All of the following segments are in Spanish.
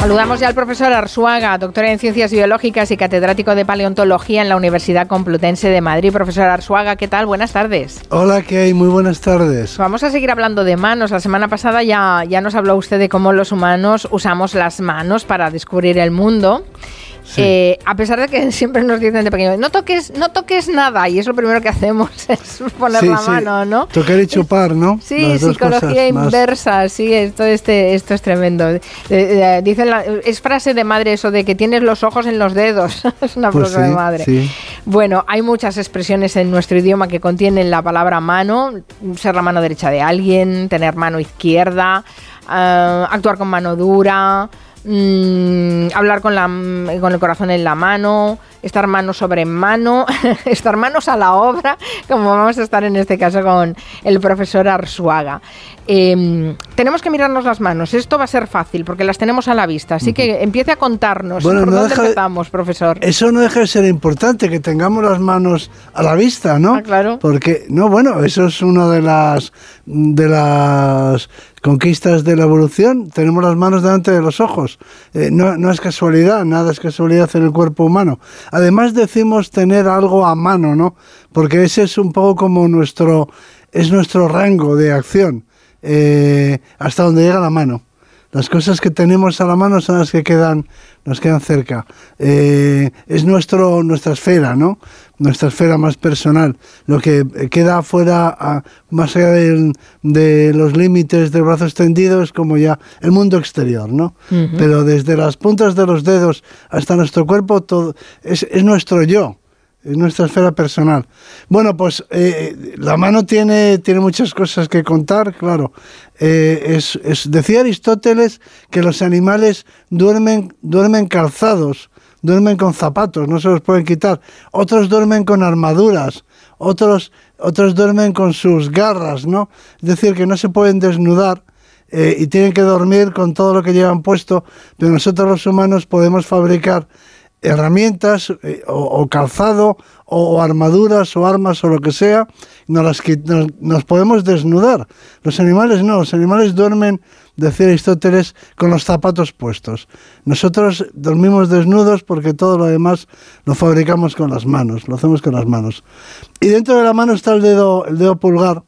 Saludamos ya al profesor Arzuaga, doctor en Ciencias Biológicas y catedrático de Paleontología en la Universidad Complutense de Madrid. Profesor Arzuaga, ¿qué tal? Buenas tardes. Hola, ¿qué hay? Muy buenas tardes. Vamos a seguir hablando de manos. La semana pasada ya, ya nos habló usted de cómo los humanos usamos las manos para descubrir el mundo. Eh, a pesar de que siempre nos dicen de pequeño, no toques, no toques nada, y es lo primero que hacemos, es poner la mano, ¿no? Tocar y chupar, ¿no? Sí, psicología inversa, sí, esto, este, esto es tremendo. dicen es frase de madre eso de que tienes los ojos en los dedos, es una pues frase de madre. Bueno, hay muchas expresiones en nuestro idioma que contienen la palabra mano, ser la mano derecha de alguien, tener mano izquierda, eh, actuar con mano dura. Mm, hablar con, la, con el corazón en la mano, estar mano sobre mano, estar manos a la obra, como vamos a estar en este caso con el profesor Arzuaga. Em, tenemos que mirarnos las manos, esto va a ser fácil porque las tenemos a la vista, así que empiece a contarnos bueno, por dónde empezamos, profesor. Eso no deja de ser importante, que tengamos las manos a la vista, ¿no? Ah, claro. Porque, no, bueno, eso es una de las, de las conquistas de la evolución, tenemos las manos delante de los ojos. Eh, no, no, es casualidad, nada es casualidad en el cuerpo humano. Además decimos tener algo a mano, ¿no? Porque ese es un poco como nuestro, es nuestro rango de acción, eh, hasta donde llega la mano. Las cosas que tenemos a la mano son las que quedan, nos quedan cerca. Eh, es nuestro, nuestra esfera, ¿no? Nuestra esfera más personal. Lo que queda fuera, más allá de, los límites del brazo extendido, es como ya el mundo exterior, ¿no? Pero desde las puntas de los dedos hasta nuestro cuerpo, todo es, es nuestro yo es nuestra esfera personal. Bueno, pues eh, la mano tiene, tiene muchas cosas que contar, claro. Eh, es, decía Aristóteles que los animales duermen, duermen calzados, duermen con zapatos, no se los pueden quitar. Otros duermen con armaduras, otros, otros duermen con sus garras, ¿no? Es decir, que no se pueden desnudar. Eh, y tienen que dormir con todo lo que llevan puesto, pero nosotros los humanos podemos fabricar herramientas eh, o, calzado o, armaduras o armas o lo que sea, nos, las, nos, podemos desnudar. Los animales no, los animales duermen, decía Aristóteles, con los zapatos puestos. Nosotros dormimos desnudos porque todo lo demás lo fabricamos con las manos, lo hacemos con las manos. Y dentro de la mano está el dedo, el dedo pulgar,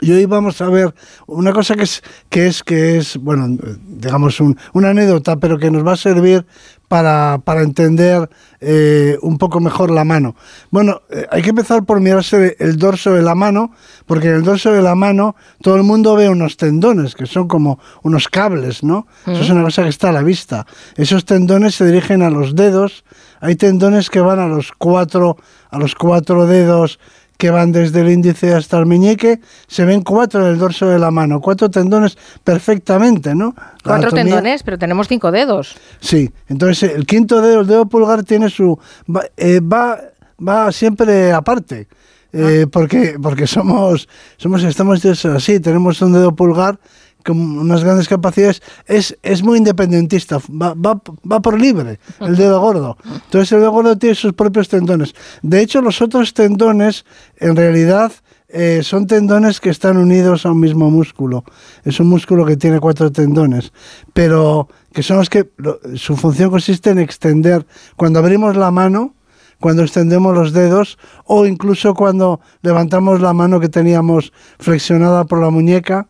y hoy vamos a ver una cosa que es, que es, que es bueno, digamos, un, una anécdota, pero que nos va a servir para, para entender eh, un poco mejor la mano. Bueno, eh, hay que empezar por mirarse el dorso de la mano, porque en el dorso de la mano todo el mundo ve unos tendones, que son como unos cables, ¿no? Eso es una cosa que está a la vista. Esos tendones se dirigen a los dedos. Hay tendones que van a los cuatro, a los cuatro dedos que van desde el índice hasta el meñique, se ven cuatro en el dorso de la mano, cuatro tendones perfectamente, ¿no? cuatro tendones, pero tenemos cinco dedos. Sí, entonces el quinto dedo, el dedo pulgar, tiene su. va, eh, va, siempre aparte. Eh, ah. porque porque somos somos estamos así tenemos un dedo pulgar con unas grandes capacidades, es, es muy independentista, va, va, va, por libre el dedo gordo. Entonces el dedo gordo tiene sus propios tendones. De hecho, los otros tendones, en realidad, eh, son tendones que están unidos a un mismo músculo. Es un músculo que tiene cuatro tendones, pero que son los que su función consiste en extender. Cuando abrimos la mano, cuando extendemos los dedos o incluso cuando levantamos la mano que teníamos flexionada por la muñeca,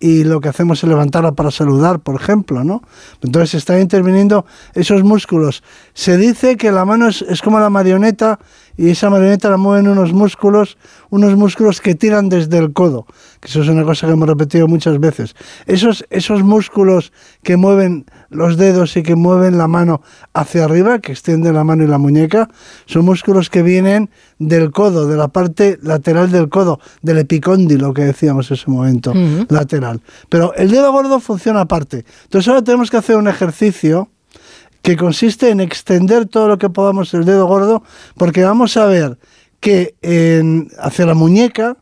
y lo que hacemos es levantarla para saludar, por ejemplo, ¿no? Entonces están interviniendo esos músculos. Se dice que la mano es, es, como la marioneta y esa marioneta la mueven unos músculos, unos músculos que tiran desde el codo, que eso es una cosa que hemos repetido muchas veces. Esos, esos músculos que mueven los dedos y que mueven la mano hacia arriba, que extienden la mano y la muñeca, son músculos que vienen del codo, de la parte lateral del codo, del epicóndilo que decíamos en ese momento, lateral. Pero el dedo gordo funciona aparte. Entonces ahora tenemos que hacer un ejercicio que consiste en extender todo lo que podamos el dedo gordo, porque vamos a ver que en, hacia la muñeca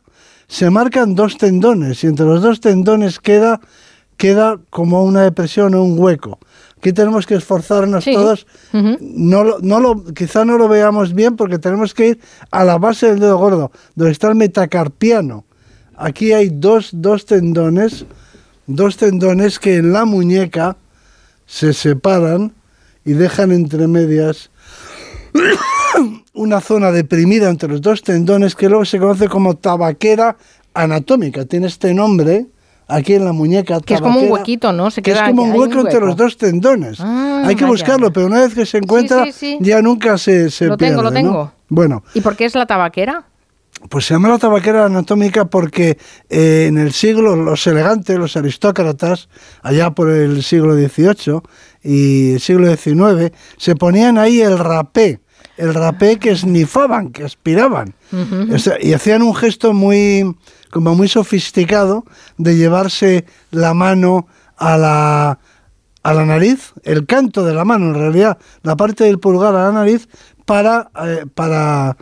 se marcan dos tendones y entre los dos tendones queda, queda como una depresión o un hueco. Aquí tenemos que esforzarnos todos. no, no lo, quizá no lo veamos bien porque tenemos que ir a la base del dedo gordo, donde está el metacarpiano. Aquí hay dos, dos tendones, dos tendones que en la muñeca se separan y dejan entre medias una zona deprimida entre los dos tendones que luego se conoce como tabaquera anatómica. Tiene este nombre aquí en la muñeca. Que es como un huequito, ¿no? que es como un hueco, entre los dos tendones. Ah, hay que buscarlo, pero una vez que se encuentra, ya nunca se, se lo tengo, lo tengo. Bueno. ¿Y por qué es la tabaquera? Pues se llama la tabaquera anatómica porque eh, en el siglo, los elegantes, los aristócratas, allá por el siglo XVIII y el siglo XIX, se ponían ahí el rapé, el rapé que esnifaban, que aspiraban. y hacían un gesto muy, como muy sofisticado de llevarse la mano a la, a la nariz, el canto de la mano, en realidad, la parte del pulgar a la nariz, para, eh, para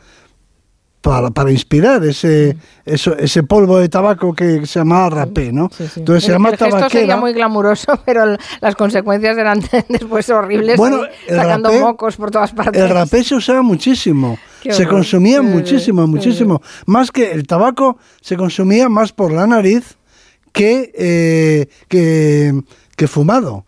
para, para inspirar ese, eso, ese polvo de tabaco que se llama rapé, ¿no? Entonces se llama el gesto sería muy glamuroso, pero las consecuencias eran después horribles, bueno, sacando mocos por todas partes. El rapé se usaba muchísimo, se consumía muchísimo, muchísimo. Más que el tabaco se consumía más por la nariz que, eh, que que fumado,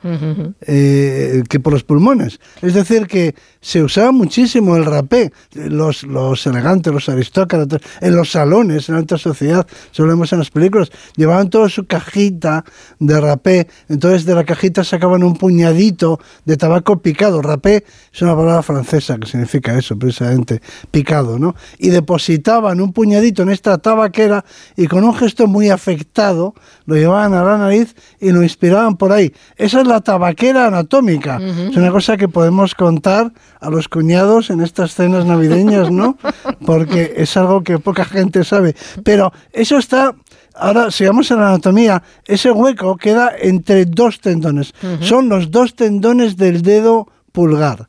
eh, que por los pulmones. Es decir, que se usaba muchísimo el rapé, los, los elegantes, los aristócratas, en los salones, en la alta sociedad, se lo vemos en las películas, llevaban toda su cajita de rapé, entonces de la cajita sacaban un puñadito de tabaco picado. Rapé es una palabra francesa que significa eso, precisamente, picado, ¿no? Y depositaban un puñadito en esta tabaquera y con un gesto muy afectado lo llevaban a la nariz y lo inspiraban por ahí. Esa es la tabaquera anatómica. Es una cosa que podemos contar a los cuñados en estas cenas navideñas, ¿no? Porque es algo que poca gente sabe. Pero eso está ahora sigamos en la anatomía, ese hueco queda entre dos tendones. Son los dos tendones del dedo pulgar.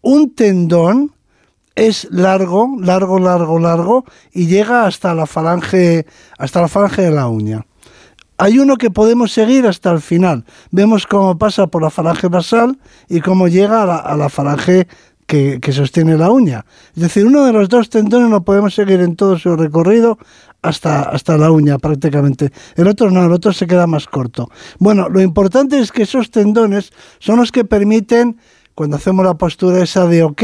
Un tendón es largo, largo, largo, largo y llega hasta la falange, hasta la falange de la uña. Hay uno que podemos seguir hasta el final. Vemos cómo pasa por la falange basal y cómo llega a la, falange que, sostiene la uña. Es decir, uno de los dos tendones lo podemos seguir en todo su recorrido hasta, hasta la uña prácticamente. El otro no, el otro se queda más corto. Bueno, lo importante es que esos tendones son los que permiten, cuando hacemos la postura esa de ok,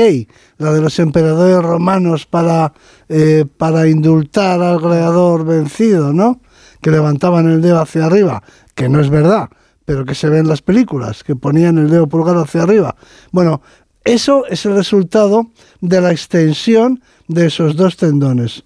la de los emperadores romanos para, eh, para indultar al gladiador vencido, ¿no? Que levantaban el dedo hacia arriba, que no es verdad, pero que se ve en las películas, que ponían el dedo pulgar hacia arriba. Bueno, eso es el resultado de la extensión de esos dos tendones.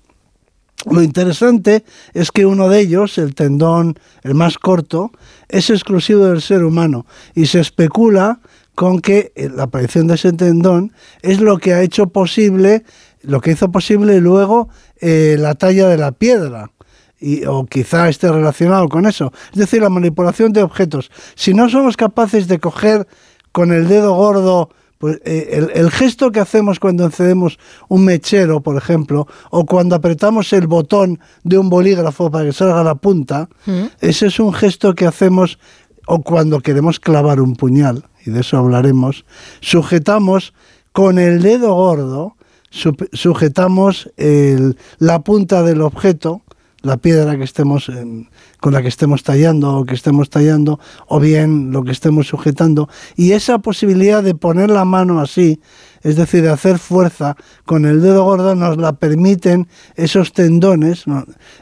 Lo interesante es que uno de ellos, el tendón, el más corto, es exclusivo del ser humano y se especula con que eh, la aparición de ese tendón es lo que ha hecho posible, lo que hizo posible luego eh, la talla de la piedra y, o quizá esté relacionado con eso. Es decir, la manipulación de objetos. Si no somos capaces de coger con el dedo gordo pues, eh, el, gesto que hacemos cuando encendemos un mechero, por ejemplo, o cuando apretamos el botón de un bolígrafo para que salga la punta, mm. ese es un gesto que hacemos o cuando queremos clavar un puñal, y de eso hablaremos, sujetamos con el dedo gordo, sujetamos la punta del objeto la piedra que estemos con la que estemos tallando o que estemos tallando o bien lo que estemos sujetando y esa posibilidad de poner la mano así es decir de hacer fuerza con el dedo gordo nos la permiten esos tendones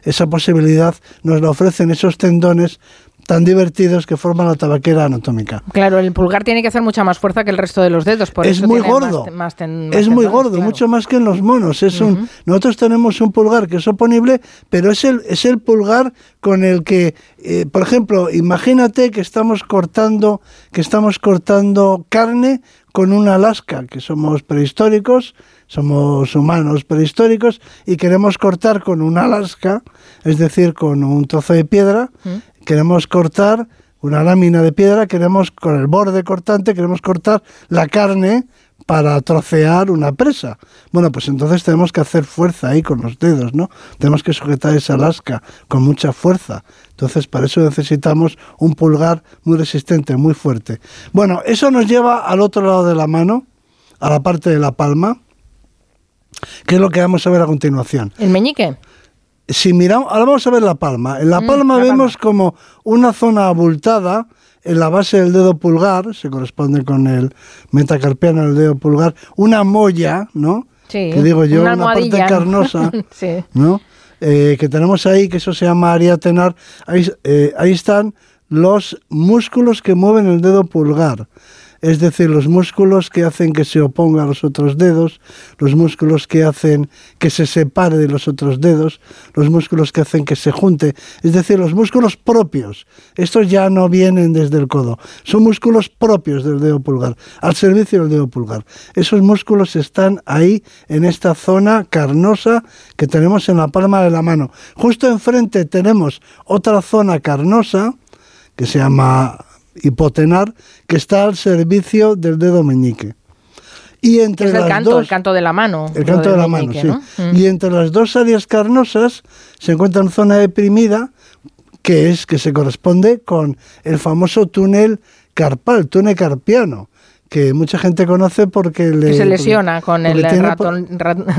esa posibilidad nos la ofrecen esos tendones tan divertidos que forman la tabaquera anatómica. Claro, el pulgar tiene que hacer mucha más fuerza que el resto de los dedos, por es eso muy gordo. Más, es muy gordo, mucho más que en los monos. Es un, nosotros tenemos un pulgar que es oponible, pero es el, es el pulgar con el que, eh, por ejemplo, imagínate que estamos cortando, que estamos cortando carne con una Alaska, que somos prehistóricos, somos humanos prehistóricos y queremos cortar con una Alaska, es decir, con un trozo de piedra, queremos cortar una lámina de piedra, queremos con el borde cortante, queremos cortar la carne para trocear una presa. Bueno, pues entonces tenemos que hacer fuerza ahí con los dedos, ¿no? Tenemos que sujetar esa lasca con mucha fuerza. Entonces, para eso necesitamos un pulgar muy resistente, muy fuerte. Bueno, eso nos lleva al otro lado de la mano, a la parte de la palma, que es lo que vamos a ver a continuación. ¿El meñique? Si miramos, ahora vamos a ver la palma. En la mm, palma vemos como una zona abultada en la base del dedo pulgar, se corresponde con el metacarpiano del dedo pulgar, una molla, ¿no? Sí, que digo yo, una, parte carnosa, ¿no? Eh, que tenemos ahí, que eso se llama ariatenar, ahí, eh, ahí están los músculos que mueven el dedo pulgar es decir, los músculos que hacen que se oponga a los otros dedos, los músculos que hacen que se separe de los otros dedos, los músculos que hacen que se junte, es decir, los músculos propios. Estos ya no vienen desde el codo, son músculos propios del dedo pulgar, al servicio del dedo pulgar. Esos músculos están ahí en esta zona carnosa que tenemos en la palma de la mano. Justo enfrente tenemos otra zona carnosa que se llama hipotenar que está al servicio del dedo meñique. Y entre es el canto, el canto de la mano. El canto de la mano, sí. Mm. Y entre las dos áreas carnosas se encuentra una zona deprimida que es que se corresponde con el famoso túnel carpal, túnel carpiano que mucha gente conoce porque le, se lesiona con, el ratón,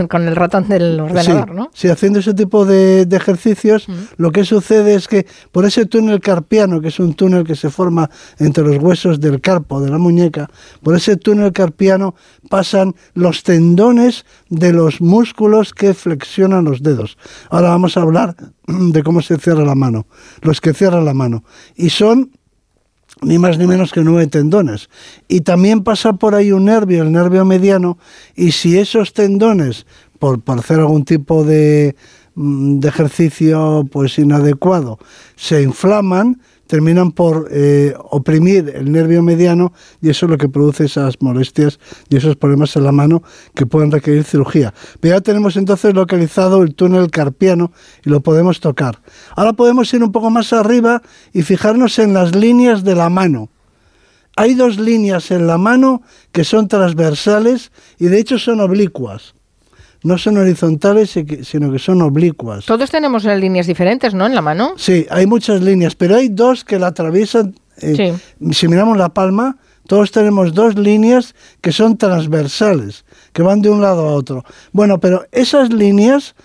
con el ratón del ordenador, ¿no? Sí, haciendo ese tipo de, ejercicios, lo que sucede es que por ese túnel carpiano, que es un túnel que se forma entre los huesos del carpo, de la muñeca, por ese túnel carpiano pasan los tendones de los músculos que flexionan los dedos. Ahora vamos a hablar de cómo se cierra la mano, los que cierran la mano. Y son ni más ni menos que nueve tendones. Y también pasa por ahí un nervio, el nervio mediano, y si esos tendones, por, por hacer algún tipo de, mm, de ejercicio pues inadecuado, se inflaman, terminan por eh, oprimir el nervio mediano y eso es lo que produce esas molestias y esos problemas en la mano que pueden requerir cirugía. Pero ya tenemos entonces localizado el túnel carpiano y lo podemos tocar. Ahora podemos ir un poco más arriba y fijarnos en las líneas de la mano. Hay dos líneas en la mano que son transversales y de hecho son oblicuas no son horizontales, sino que son oblicuas. Todos tenemos líneas diferentes, ¿no? En la mano. Sí, hay muchas líneas, pero hay dos que la atraviesan. Eh, si miramos la palma, todos tenemos dos líneas que son transversales, que van de un lado a otro. Bueno, pero esas líneas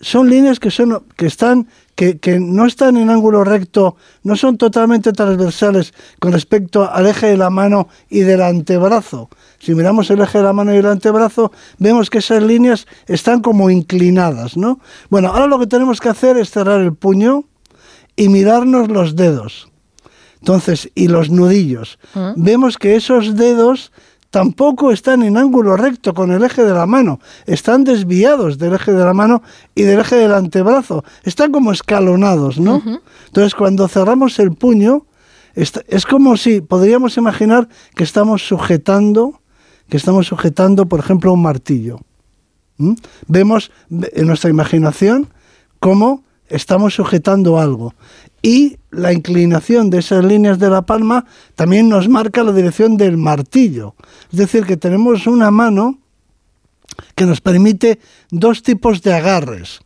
son líneas que, son, que están que, no están en ángulo recto, no son totalmente transversales con respecto al eje de la mano y del antebrazo. Si miramos el eje de la mano y el antebrazo, vemos que esas líneas están como inclinadas, ¿no? Bueno, ahora lo que tenemos que hacer es cerrar el puño y mirarnos los dedos. Entonces, y los nudillos. Mm. Vemos que esos dedos tampoco están en ángulo recto con el eje de la mano, están desviados del eje de la mano y del eje del antebrazo, están como escalonados, ¿no? Entonces cuando cerramos el puño, es como si podríamos imaginar que estamos sujetando, que estamos sujetando, por ejemplo, un martillo. Vemos en nuestra imaginación cómo estamos sujetando algo y la inclinación de esas líneas de la palma también nos marca la dirección del martillo. Es decir, que tenemos una mano que nos permite dos tipos de agarres.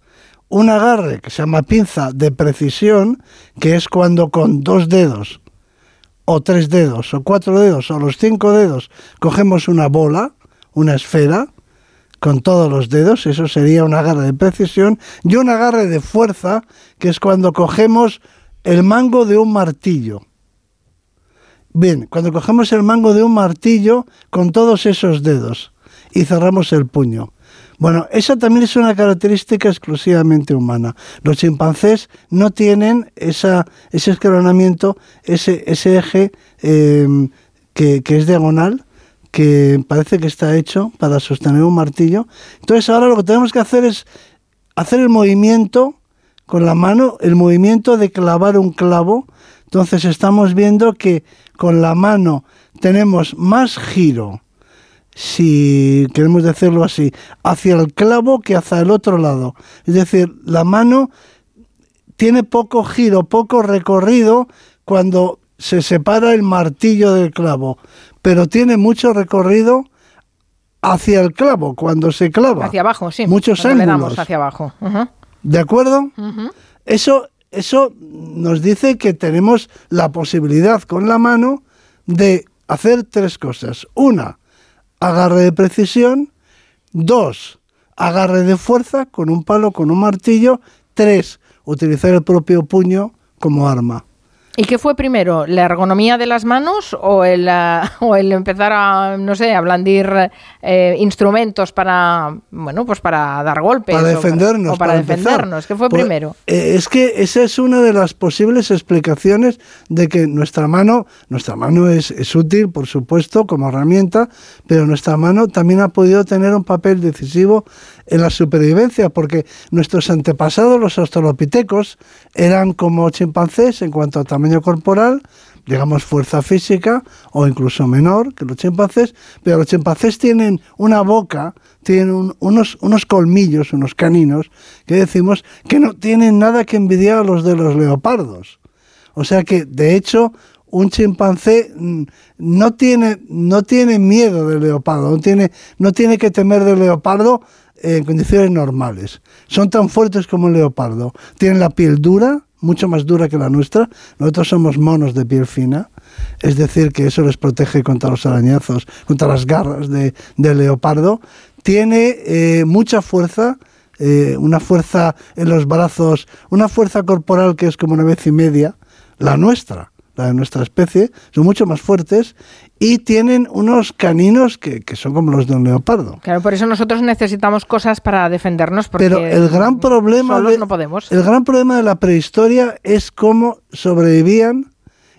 Un agarre que se llama pinza de precisión, que es cuando con dos dedos, o tres dedos, o cuatro dedos, o los cinco dedos, cogemos una bola, una esfera, con todos los dedos, eso sería un agarre de precisión, y un agarre de fuerza, que es cuando cogemos el mango de un martillo. Bien, cuando cogemos el mango de un martillo con todos esos dedos y cerramos el puño. Bueno, esa también es una característica exclusivamente humana. Los chimpancés no tienen ese escalonamiento, ese, ese eje em, que, que es diagonal, que parece que está hecho para sostener un martillo. Entonces ahora lo que tenemos que hacer es hacer el movimiento con la mano el movimiento de clavar un clavo. Entonces estamos viendo que con la mano tenemos más giro, si queremos decirlo así, hacia el clavo que hacia el otro lado. Es decir, la mano tiene poco giro, poco recorrido cuando se separa el martillo del clavo, pero tiene mucho recorrido hacia el clavo cuando se clava. Hacia abajo, sí. Muchos ángulos. Le damos hacia abajo. ¿De acuerdo? Eso, eso nos dice que tenemos la posibilidad con la mano de hacer tres cosas. Una, agarre de precisión. Dos, agarre de fuerza con un palo, con un martillo. Tres, utilizar el propio puño como arma. ¿Y qué fue primero, la ergonomía de las manos o el, o el empezar a, no sé, a blandir eh, instrumentos para, bueno, pues para dar golpes? Para defendernos. O para, defendernos. ¿Qué fue pues, primero? Eh, es que esa es una de las posibles explicaciones de que nuestra mano, nuestra mano es, es útil, por supuesto, como herramienta, pero nuestra mano también ha podido tener un papel decisivo en la supervivencia, porque nuestros antepasados, los australopitecos, eran como chimpancés en cuanto a tamaño corporal, digamos fuerza física o incluso menor que los chimpancés, pero los chimpancés tienen una boca, tienen unos, unos colmillos, unos caninos, que decimos que no tienen nada que envidiar a los de los leopardos. O sea que, de hecho, un chimpancé mm, no tiene, no tiene miedo del leopardo, no tiene, no tiene que temer del leopardo en condiciones normales. Son tan fuertes como el leopardo. Tienen la piel dura, mucho más dura que la nuestra. Nosotros somos monos de piel fina, es decir, que eso les protege contra los arañazos, contra las garras de, del leopardo. Tiene eh, mucha fuerza, eh, una fuerza en los brazos, una fuerza corporal que es como una vez y media la nuestra la de nuestra especie, son mucho más fuertes y tienen unos caninos que, son como los de un leopardo. Claro, por eso nosotros necesitamos cosas para defendernos. Porque Pero el gran problema no podemos. El gran problema de la prehistoria es cómo sobrevivían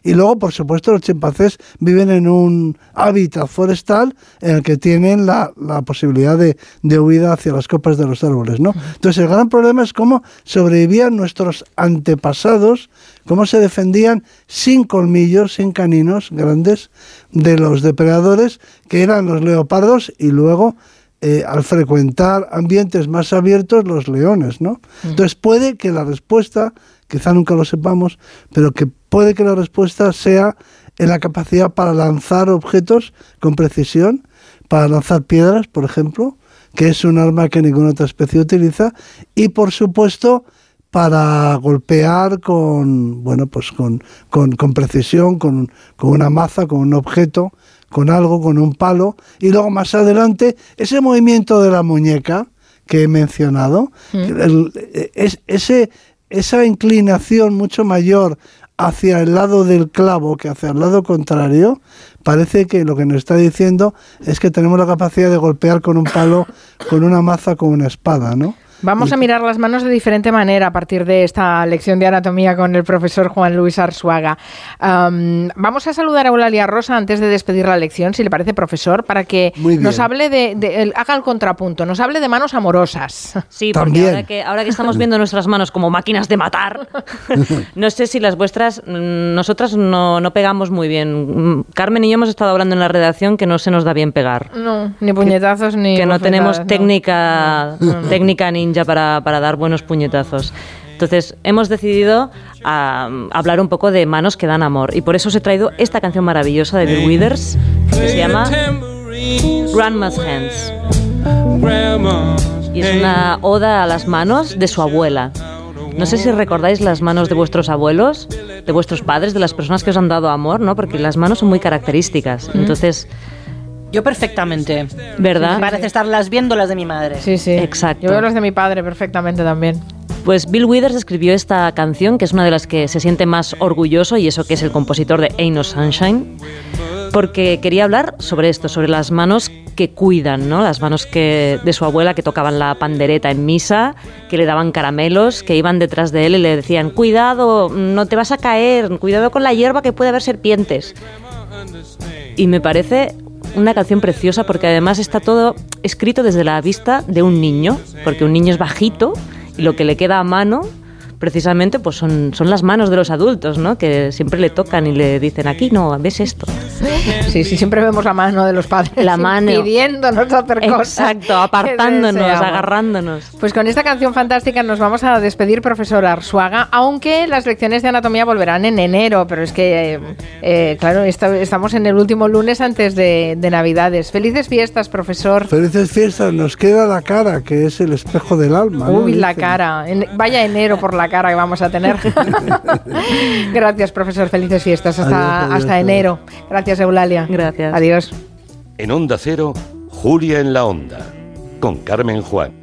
y luego, por supuesto, los chimpancés viven en un hábitat forestal en el que tienen la, posibilidad de, de, huida hacia las copas de los árboles, ¿no? Entonces, el gran problema es cómo sobrevivían nuestros antepasados, cómo se defendían sin colmillos, sin caninos grandes de los depredadores, que eran los leopardos y luego eh, al frecuentar ambientes más abiertos los leones, ¿no? Entonces puede que la respuesta, quizá nunca lo sepamos, pero que puede que la respuesta sea en la capacidad para lanzar objetos con precisión, para lanzar piedras, por ejemplo, que es un arma que ninguna otra especie utiliza, y por supuesto para golpear con bueno pues con, con, con precisión, con, con una maza, con un objeto con algo, con un palo, y luego más adelante ese movimiento de la muñeca que he mencionado, mm. es, ese, esa inclinación mucho mayor hacia el lado del clavo que hacia el lado contrario, parece que lo que nos está diciendo es que tenemos la capacidad de golpear con un palo, con una maza, con una espada, ¿no? Vamos a mirar las manos de diferente manera a partir de esta lección de anatomía con el profesor Juan Luis Arzuaga. vamos a saludar a Eulalia Rosa antes de despedir la lección, si le parece, profesor, para que nos hable de, haga el contrapunto, nos hable de manos amorosas. Sí, porque ahora que, ahora que estamos viendo nuestras manos como máquinas de matar, no sé si las vuestras, mm, nosotras no, no pegamos muy bien. Mm, Carmen y yo hemos estado hablando en la redacción que no se nos da bien pegar. No, ni puñetazos ni... Que no tenemos técnica, técnica ni ya para, para dar buenos puñetazos. Entonces hemos decidido hablar un poco de manos que dan amor y por eso os he traído esta canción maravillosa de Bill Withers que se llama Grandma's Hands. Y es una oda a las manos de su abuela. No sé si recordáis las manos de vuestros abuelos, de vuestros padres, de las personas que os han dado amor, ¿no? Porque las manos son muy características. Entonces, yo perfectamente. ¿Verdad? Parece estarlas viendo las de mi madre. Sí, sí. Exacto. Yo veo las de mi padre perfectamente también. Pues Bill Withers escribió esta canción, que es una de las que se siente más orgulloso, y eso que es el compositor de Ain't No Sunshine, porque quería hablar sobre esto, sobre las manos que cuidan, ¿no? Las manos que, de su abuela que tocaban la pandereta en misa, que le daban caramelos, que iban detrás de él y le decían, cuidado, no te vas a caer, cuidado con la hierba que puede haber serpientes. Y me parece una canción preciosa porque además está todo escrito desde la vista de un niño, porque un niño es bajito y lo que le queda a mano precisamente pues son, son las manos de los adultos, ¿no? Que siempre le tocan y le dicen, aquí no, ves esto. Sí, sí, siempre vemos la mano de los padres. La mano. Pidiéndonos hacer cosas. Exacto, apartándonos, agarrándonos. Pues con esta canción fantástica nos vamos a despedir, profesor Arsuaga, aunque las lecciones de anatomía volverán en enero, pero es que, eh, eh, claro, estamos en el último lunes antes de, de Navidades. Felices fiestas, profesor. Felices fiestas, nos queda la cara, que es el espejo del alma. Uy, la cara. vaya enero por la cara que vamos a tener. Gracias, profesor. Felices fiestas. Hasta, hasta enero. Gracias, Eulalia. Gracias. Adiós. En Onda Cero, Julia en la Onda, con Carmen Juan.